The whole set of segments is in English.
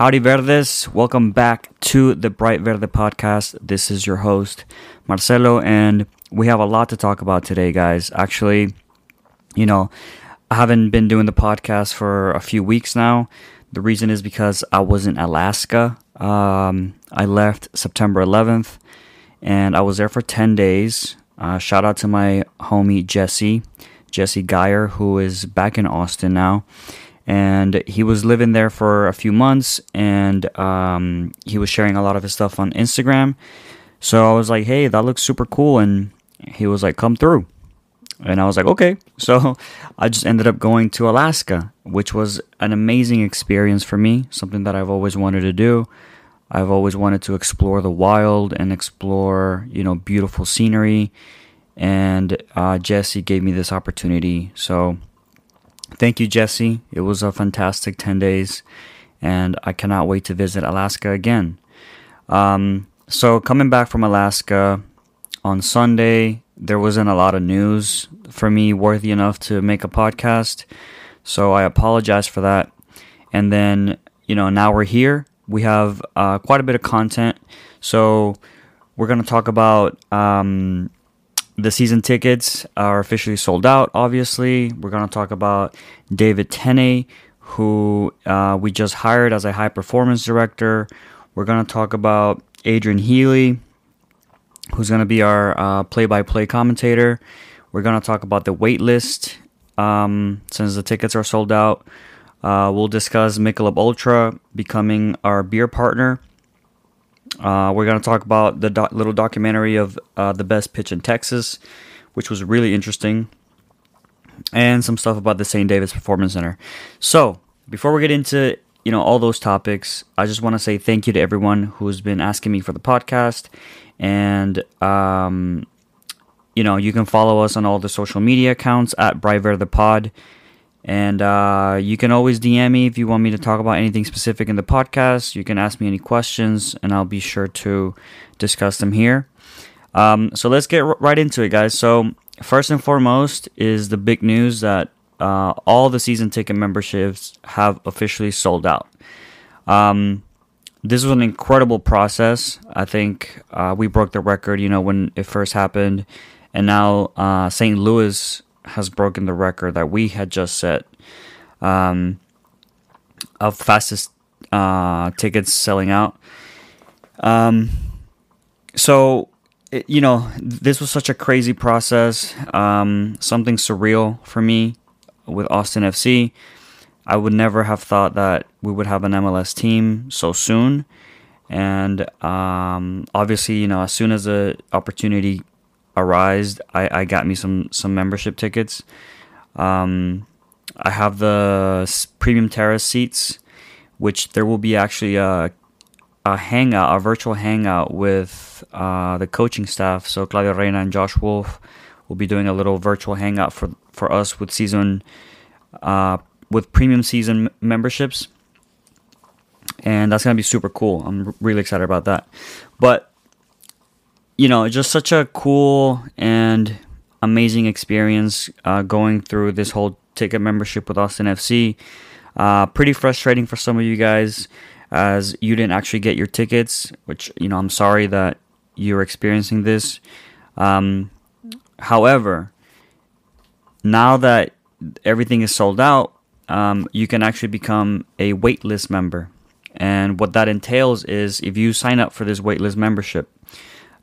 Howdy Verdes, welcome back to the Bright Verde podcast. This is your host, Marcelo, and we have a lot to talk about today, guys. Actually, you know, I haven't been doing the podcast for a few weeks now. The reason is because I was in Alaska. Um, I left September 11th and I was there for 10 days. Uh, shout out to my homie Jesse, Jesse Geyer, who is back in Austin now and he was living there for a few months and um, he was sharing a lot of his stuff on instagram. So i was like hey that looks super cool. And he was like come through. And i was like okay. So i just ended up going to alaska which was an amazing experience for me something that i've always wanted to do. I've always wanted to explore the wild and explore you know beautiful scenery. And uh, jesse gave me this opportunity. So Thank you, Jesse. It was a fantastic 10 days, and I cannot wait to visit Alaska again. Um, so, coming back from Alaska on Sunday, there wasn't a lot of news for me worthy enough to make a podcast. So, I apologize for that. And then, you know, now we're here. We have uh, quite a bit of content. So, we're going to talk about um, the season tickets are officially sold out, obviously. We're going to talk about David Tenney, who uh, we just hired as a high performance director. We're going to talk about Adrian Healey, who's going to be our play by play commentator. We're going to talk about the wait list um, since the tickets are sold out. Uh, we'll discuss Michelob Ultra becoming our beer partner. Uh, we're going to talk about the little documentary of uh, the best pitch in Texas, which was really interesting, and some stuff about the St. David's Performance Center. So, before we get into you know all those topics, I just want to say thank you to everyone who's been asking me for the podcast, and um, you know you can follow us on all the social media accounts at Briver the Pod. And uh, you can always DM me if you want me to talk about anything specific in the podcast. You can ask me any questions, and I'll be sure to discuss them here. Um, so let's get r- right into it, guys. So, first and foremost is the big news that uh, all the season ticket memberships have officially sold out. Um, this was an incredible process. I think uh, we broke the record, you know, when it first happened. And now uh, St. Louis has broken the record that we had just set um, of fastest uh, tickets selling out. Um, so, it, you know, this was such a crazy process, um, something surreal for me with Austin FC. I would never have thought that we would have an MLS team so soon. And um, obviously, you know, as soon as the opportunity arised, I, I got me some some membership tickets. Um, I have the premium terrace seats, which there will be actually a a hangout, a virtual hangout with uh, the coaching staff. So Claudio Reyna and Josh Wolff will be doing a little virtual hangout for for us with season uh, with premium season memberships, and that's gonna be super cool. I'm really excited about that. But you know, just such a cool and amazing experience uh, going through this whole ticket membership with Austin FC. Uh, pretty frustrating for some of you guys as you didn't actually get your tickets, which, you know, I'm sorry that you're experiencing this. Um, however, now that everything is sold out, um, you can actually become a waitlist member. And what that entails is if you sign up for this waitlist membership,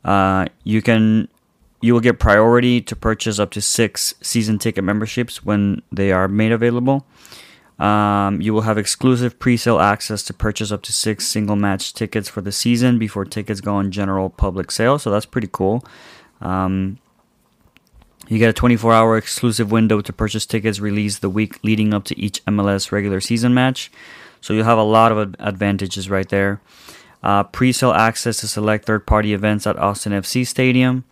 uh, you can you will get priority to purchase up to six season ticket memberships when they are made available. Um, you will have exclusive pre-sale access to purchase up to six single match tickets for the season before tickets go on general public sale. So that's pretty cool. Um, you get a 24 hour exclusive window to purchase tickets released the week leading up to each MLS regular season match. So you'll have a lot of advantages right there uh, pre sale access to select third party events at Austin FC Stadium,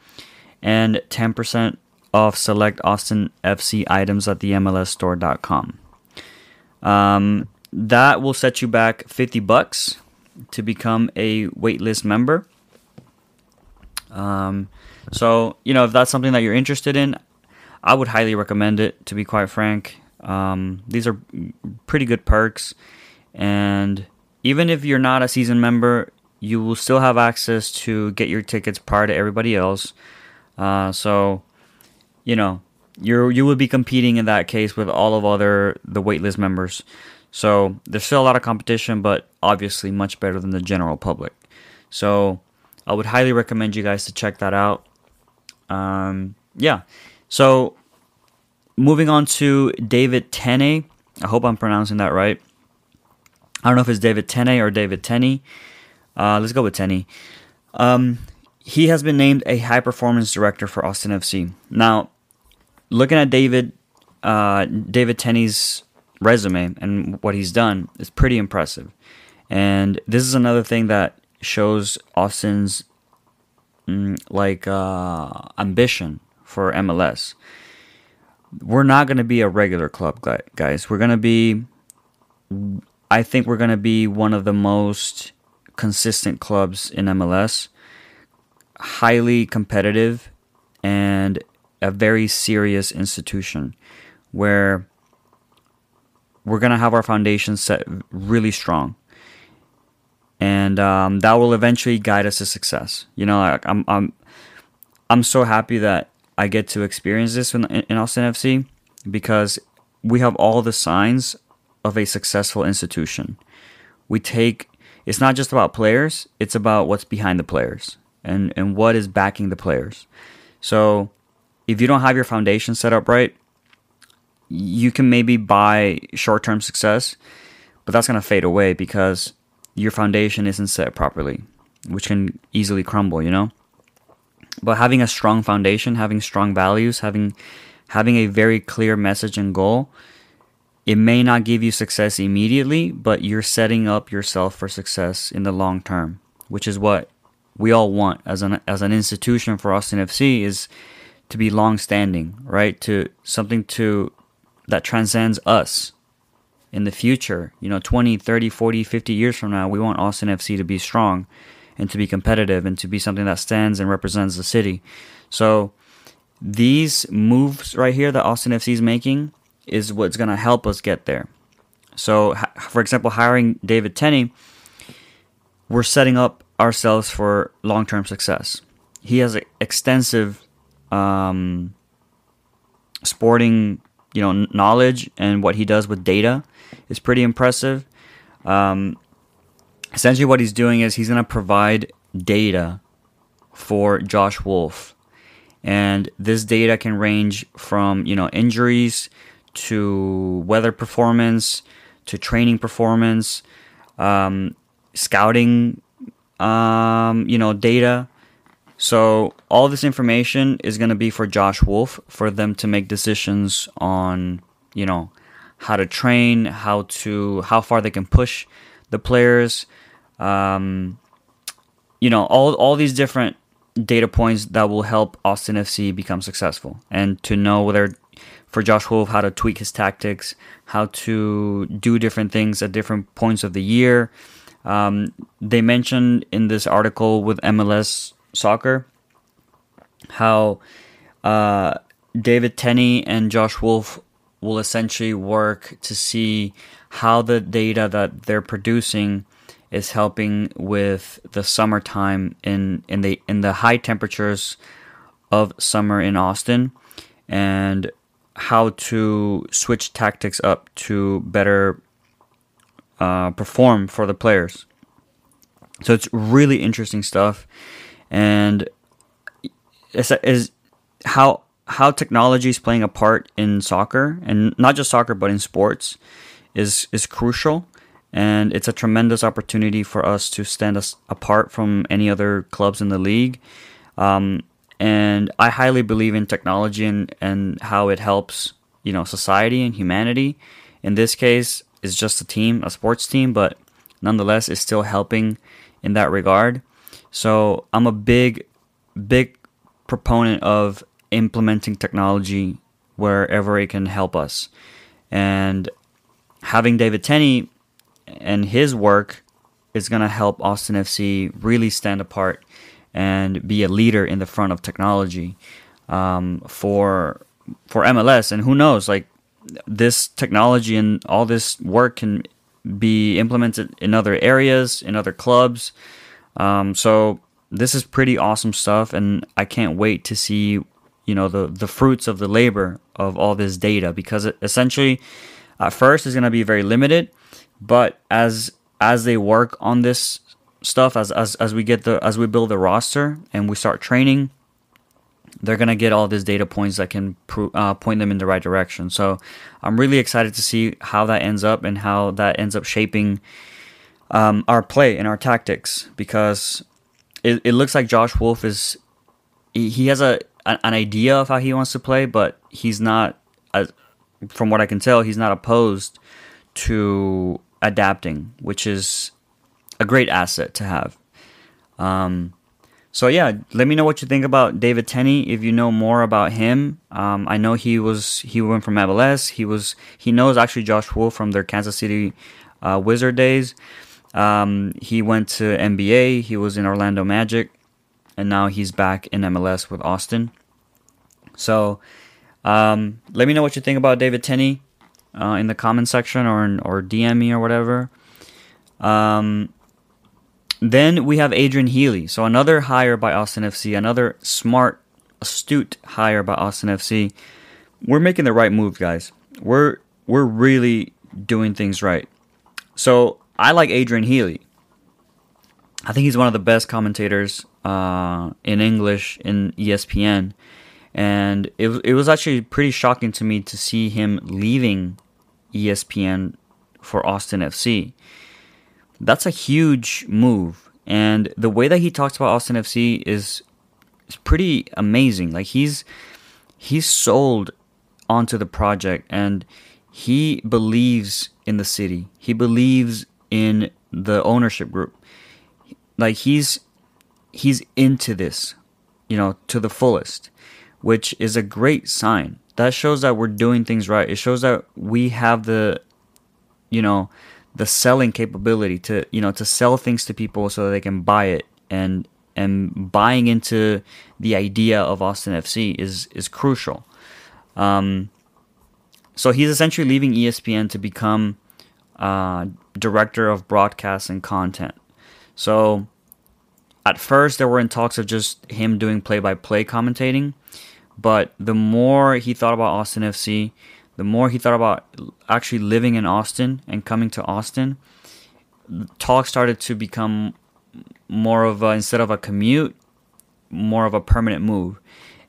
and 10% off select Austin FC items at the MLSstore.com. Um, that will set you back 50 bucks to become a waitlist member. Um, so, you know, if that's something that you're interested in, I would highly recommend it, to be quite frank. Um, these are pretty good perks, and even if you're not a season member, you will still have access to get your tickets prior to everybody else. Uh, so, you know, you you would be competing in that case with all of other the waitlist members. So there's still a lot of competition, but obviously much better than the general public. So I would highly recommend you guys to check that out. Um, yeah. So moving on to David Tenney. I hope I'm pronouncing that right. I don't know if it's David Tenney or David Tenney. Uh, let's go with Tenney. Um, he has been named a high performance director for Austin FC. Now, looking at David uh, David Tenney's resume and what he's done is pretty impressive. And this is another thing that shows Austin's mm, like uh, ambition for MLS. We're not going to be a regular club, guys. We're going to be I think we're going to be one of the most consistent clubs in MLS, highly competitive and a very serious institution where we're going to have our foundation set really strong. And um, that will eventually guide us to success. You know, like I'm, I'm, I'm so happy that I get to experience this in, in Austin FC because we have all the signs of a successful institution. We take it's not just about players, it's about what's behind the players and, and what is backing the players. So if you don't have your foundation set up right, you can maybe buy short term success, but that's to fade away because your foundation isn't set properly, which can easily crumble, you know? But having a strong foundation, having strong values, having having a very clear message and goal, it may not give you success immediately, but you're setting up yourself for success in the long term, which is what we all want as an as an institution for Austin FC is to be long standing, right? To something to that transcends us in the future. You know, 20, 30, 40, 50 years from now, we want Austin FC to be strong and to be competitive and to be something that stands and represents the city. So these moves right here that Austin FC is making is what's going to help us get there. So, for example, hiring David Tenney, we're setting up ourselves for long term success. He has extensive um, sporting, you know, knowledge, and what he does with data is pretty impressive. Um, essentially, what he's doing is he's going to provide data for Josh Wolff, and this data can range from you know injuries to weather performance to training performance, um, scouting, um, you know, data. So all this information is going to be for Josh Wolff for them to make decisions on, you know, how to train, how to how far they can push the players, um, you know, all all these different data points that will help Austin FC become successful and to know whether for Josh Wolff how to tweak his tactics, how to do different things at different points of the year. Um, they mentioned in this article with MLS Soccer how uh, David Tenney and Josh Wolff will essentially work to see how the data that they're producing is helping with the summertime in in the in the high temperatures of summer in Austin and how to switch tactics up to better uh, perform for the players. So it's really interesting stuff, and is, how how technology is playing a part in soccer, and not just soccer, but in sports, is is crucial, and it's a tremendous opportunity for us to stand us apart from any other clubs in the league. Um, and I highly believe in technology and, and how it helps you know society and humanity. In this case, it's just a team, a sports team, but nonetheless, it's still helping in that regard. So I'm a big, big proponent of implementing technology wherever it can help us, and having David Tenney and his work is going to help Austin FC really stand apart and be a leader in the front of technology um, for for MLS. And who knows, like this technology and all this work can be implemented in other areas, in other clubs. Um, so this is pretty awesome stuff, and I can't wait to see you know the the fruits of the labor of all this data because it essentially at first is going to be very limited, but as as they work on this stuff as, as as we get the as we build the roster and we start training they're to get all these data points that can pro- uh, point them in the right direction. So I'm really excited to see how that ends up and how that ends up shaping um, our play and our tactics because it, it looks like Josh Wolff is he, has a an idea of how he wants to play, but he's not as from what I can tell, he's not opposed to adapting, which is a great asset to have. Um, so yeah, let me know what you think about David Tenney. If you know more about him, um, I know he was he went from MLS. He was he knows actually Josh Wolff from their Kansas City uh, Wizard days. Um, he went to NBA. He was in Orlando Magic, and now he's back in MLS with Austin. So um, let me know what you think about David Tenney uh, in the comment section or or DM me or whatever. Um, then we have Adrian Healey. So another hire by Austin FC, another smart, astute hire by Austin FC. We're making the right move, guys. We're we're really doing things right. So I like Adrian Healey. I think he's one of the best commentators uh, in English in ESPN, and it it was actually pretty shocking to me to see him leaving ESPN for Austin FC that's a huge move. And the way that he talks about Austin FC is is pretty amazing. Like he's he's sold onto the project and he believes in the city. He believes in the ownership group. Like he's he's into this, you know, to the fullest, which is a great sign. That shows that we're doing things right. It shows that we have the you know, the selling capability to you know to sell things to people so they can buy it and and buying into the idea of Austin FC is is crucial. Um, so he's essentially leaving ESPN to become uh, director of broadcast and content. So at first there were in talks of just him doing play by play commentating, but the more he thought about Austin FC, the more he thought about actually living in Austin and coming to Austin, talk started to become more of a, instead of a commute, more of a permanent move,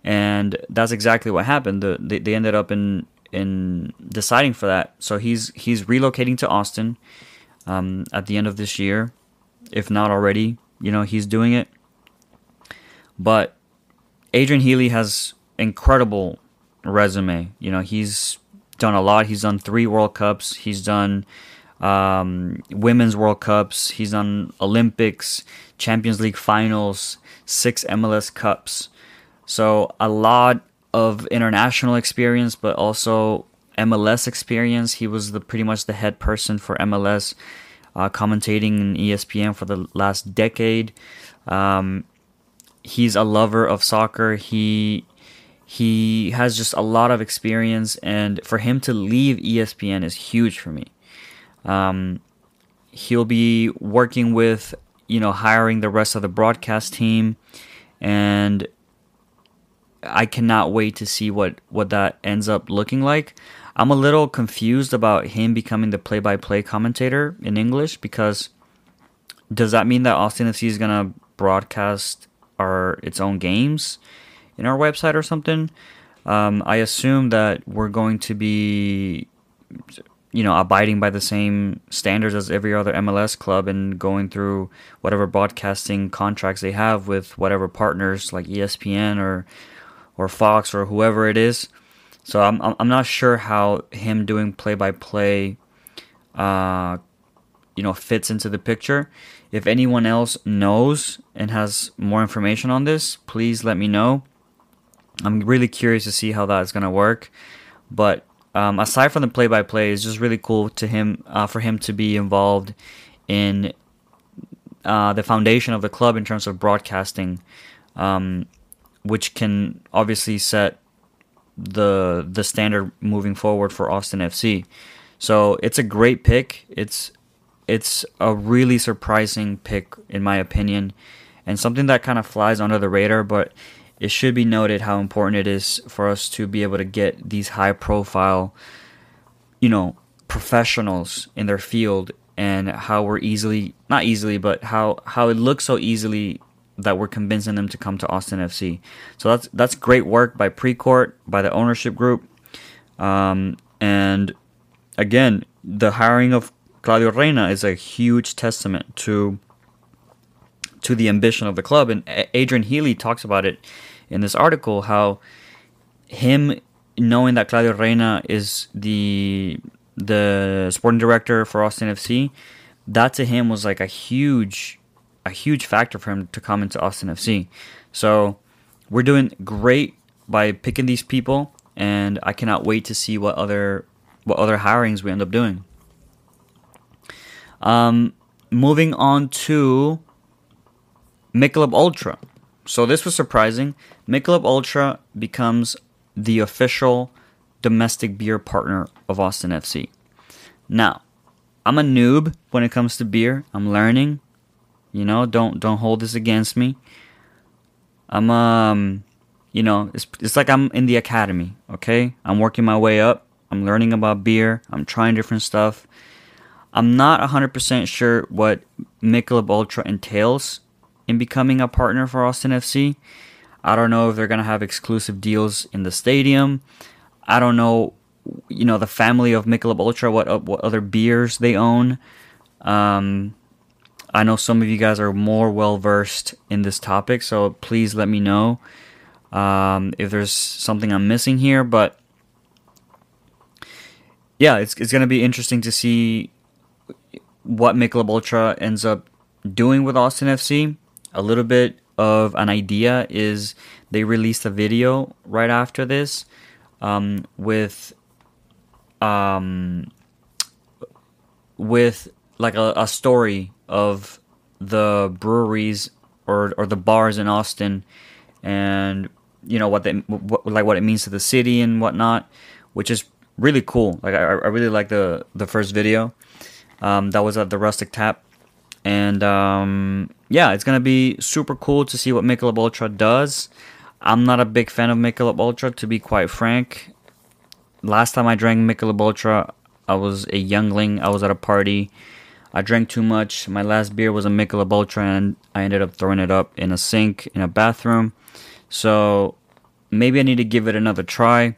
and that's exactly what happened. The, they, they ended up in in deciding for that. So he's he's relocating to Austin um, at the end of this year, if not already. You know he's doing it, but Adrian Healey has incredible resume. You know he's done a lot. He's done three World Cups. He's done um, women's World Cups. He's done Olympics, Champions League finals, six MLS Cups. So a lot of international experience, but also MLS experience. He was the pretty much the head person for MLS, uh, commentating in ESPN for the last decade. Um, he's a lover of soccer. He he has just a lot of experience, and for him to leave ESPN is huge for me. Um, he'll be working with, you know, hiring the rest of the broadcast team, and I cannot wait to see what what that ends up looking like. I'm a little confused about him becoming the play-by-play commentator in English because does that mean that Austin FC is gonna broadcast our its own games? In our website or something. Um, I assume that we're going to be, you know, abiding by the same standards as every other MLS club and going through whatever broadcasting contracts they have with whatever partners like ESPN or or Fox or whoever it is. So I'm I'm not sure how him doing play by play, you know, fits into the picture. If anyone else knows and has more information on this, please let me know. I'm really curious to see how that's gonna work. But um, aside from the play-by-play, it's just really cool to him uh, for him to be involved in uh, the foundation of the club in terms of broadcasting, um, which can obviously set the the standard moving forward for Austin FC. So it's a great pick. It's it's a really surprising pick in my opinion, and something that kind of flies under the radar, but it should be noted how important it is for us to be able to get these high profile, you know, professionals in their field and how we're easily not easily but how how it looks so easily that we're convincing them to come to Austin FC. So that's that's great work by Precourt, by the ownership group, um, and again, the hiring of Claudio Reyna is a huge testament to to the ambition of the club. And Adrian Healey talks about it in this article how him knowing that Claudio Reyna is the the sporting director for Austin FC, that to him was like a huge a huge factor for him to come into Austin FC. So we're doing great by picking these people and I cannot wait to see what other what other hirings we end up doing. Um, moving on to Michelob Ultra. So this was surprising. Michelob Ultra becomes the official domestic beer partner of Austin FC. Now, I'm a noob when it comes to beer. I'm learning. You know, don't don't hold this against me. I'm um, you know, it's it's like I'm in the academy. Okay, I'm working my way up. I'm learning about beer. I'm trying different stuff. I'm not 100% sure what Michelob Ultra entails in becoming a partner for Austin FC. I don't know if they're going to have exclusive deals in the stadium. I don't know, you know, the family of Michelob Ultra, what uh, what other beers they own. Um, I know some of you guys are more well versed in this topic, so please let me know um, if there's something I'm missing here. But yeah, it's it's gonna be interesting to see what Michelob Ultra ends up doing with Austin FC. A little bit of an idea is they released a video right after this um, with um, with like a, a story of the breweries or or the bars in Austin and you know what they what, like what it means to the city and whatnot, which is really cool. Like I, I really like the the first video. Um, that was at the Rustic Tap, and um, yeah, it's gonna be super cool to see what Michelob Ultra does. I'm not a big fan of Michelob Ultra, to be quite frank. Last time I drank Michelob Ultra, I was a youngling. I was at a party. I drank too much. My last beer was a Michelob Ultra, and I ended up throwing it up in a sink in a bathroom. So maybe I need to give it another try.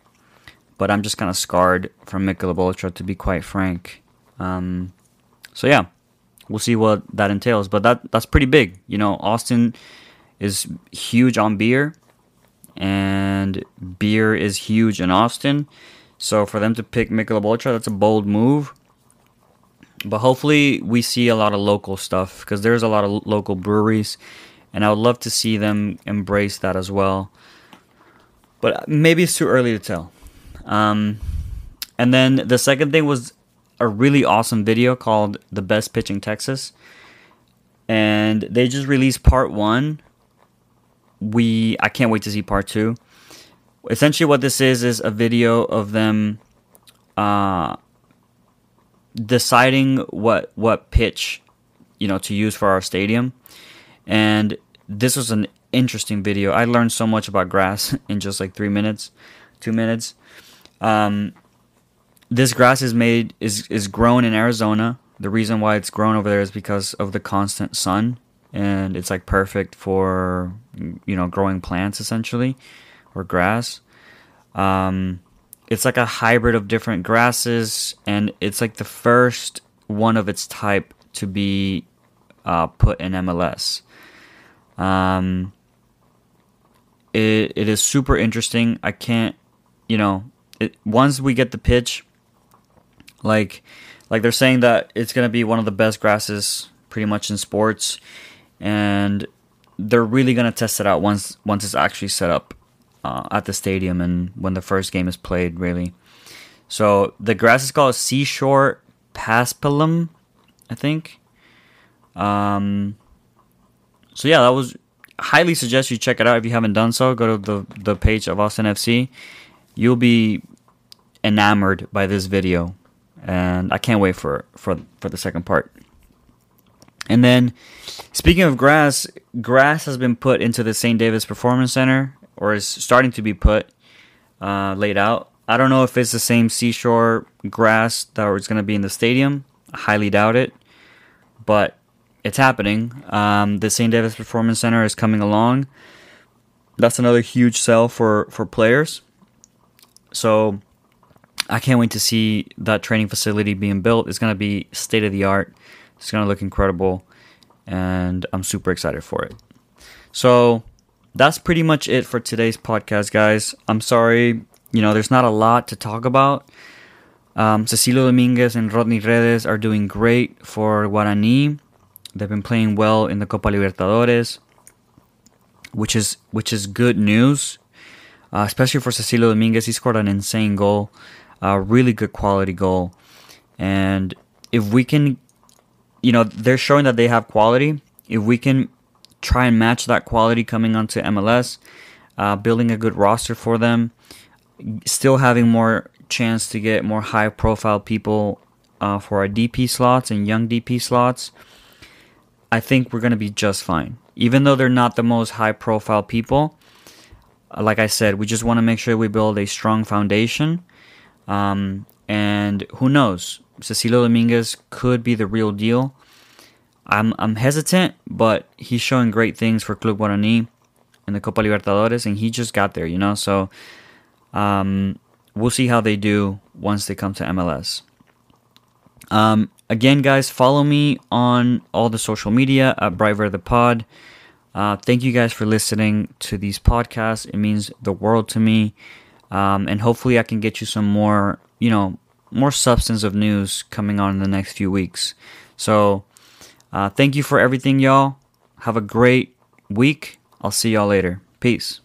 But I'm just kind of scarred from Michelob Ultra, to be quite frank. Um, so yeah, we'll see what that entails. But that that's pretty big. You know, Austin is huge on beer, and beer is huge in Austin. So for them to pick Michelob Ultra, that's a bold move. But hopefully we see a lot of local stuff because there's a lot of local breweries, and I would love to see them embrace that as well. But maybe it's too early to tell. Um, and then the second thing was a really awesome video called "The Best Pitching Texas," and they just released part one. We I can't wait to see part two. Essentially, what this is is a video of them uh, deciding what what pitch you know to use for our stadium, and this was an interesting video. I learned so much about grass in just like three minutes, two minutes. Um, this grass is made is is grown in Arizona. The reason why it's grown over there is because of the constant sun, and it's like perfect for you know growing plants essentially, or grass. Um, it's like a hybrid of different grasses, and it's like the first one of its type to be uh, put in MLS. Um, it it is super interesting. I can't, you know, it, once we get the pitch, like, like they're saying that it's gonna be one of the best grasses pretty much in sports, and they're really gonna test it out once once it's actually set up uh, at the stadium and when the first game is played. Really, so the grass is called Seashore Paspalum, I think. Um. So yeah, that was highly suggest you check it out if you haven't done so. Go to the the page of Austin FC. You'll be enamored by this video and I can't wait for for for the second part. And then, speaking of grass, grass has been put into the St. David's Performance Center, or is starting to be put, uh, laid out. I don't know if it's the same seashore grass that was going to be in the stadium. I highly doubt it, but it's happening. Um, the St. David's Performance Center is coming along. That's another huge sell for for players. So I can't wait to see that training facility being built. It's going to be state of the art. It's going to look incredible, and I'm super excited for it. So that's pretty much it for today's podcast, guys. I'm sorry, you know, there's not a lot to talk about. Um, Cecilio Dominguez and Rodney Redes are doing great for Guarani. They've been playing well in the Copa Libertadores, which is which is good news, uh, especially for Cecilio Dominguez. He scored an insane goal, a really good quality goal, and if we can, you know, they're showing that they have quality. If we can try and match that quality coming onto MLS, uh, building a good roster for them, still having more chance to get more high profile people uh, for our DP slots and young DP slots I think we're going to be just fine. Even though they're not the most high profile people, like I said, we just want to make sure we build a strong foundation. Um, and who knows? Cecilio Dominguez could be the real deal. I'm I'm hesitant, but he's showing great things for Club Guarani in the Copa Libertadores, and he just got there, you know. So um, we'll see how they do once they come to MLS. Um, again, guys, follow me on all the social media at Brighter the Pod. Uh, thank you guys for listening to these podcasts. It means the world to me. Um, and hopefully, I can get you some more, you know, more substance of news coming on in the next few weeks. So, uh, thank you for everything, y'all. Have a great week. I'll see y'all later. Peace.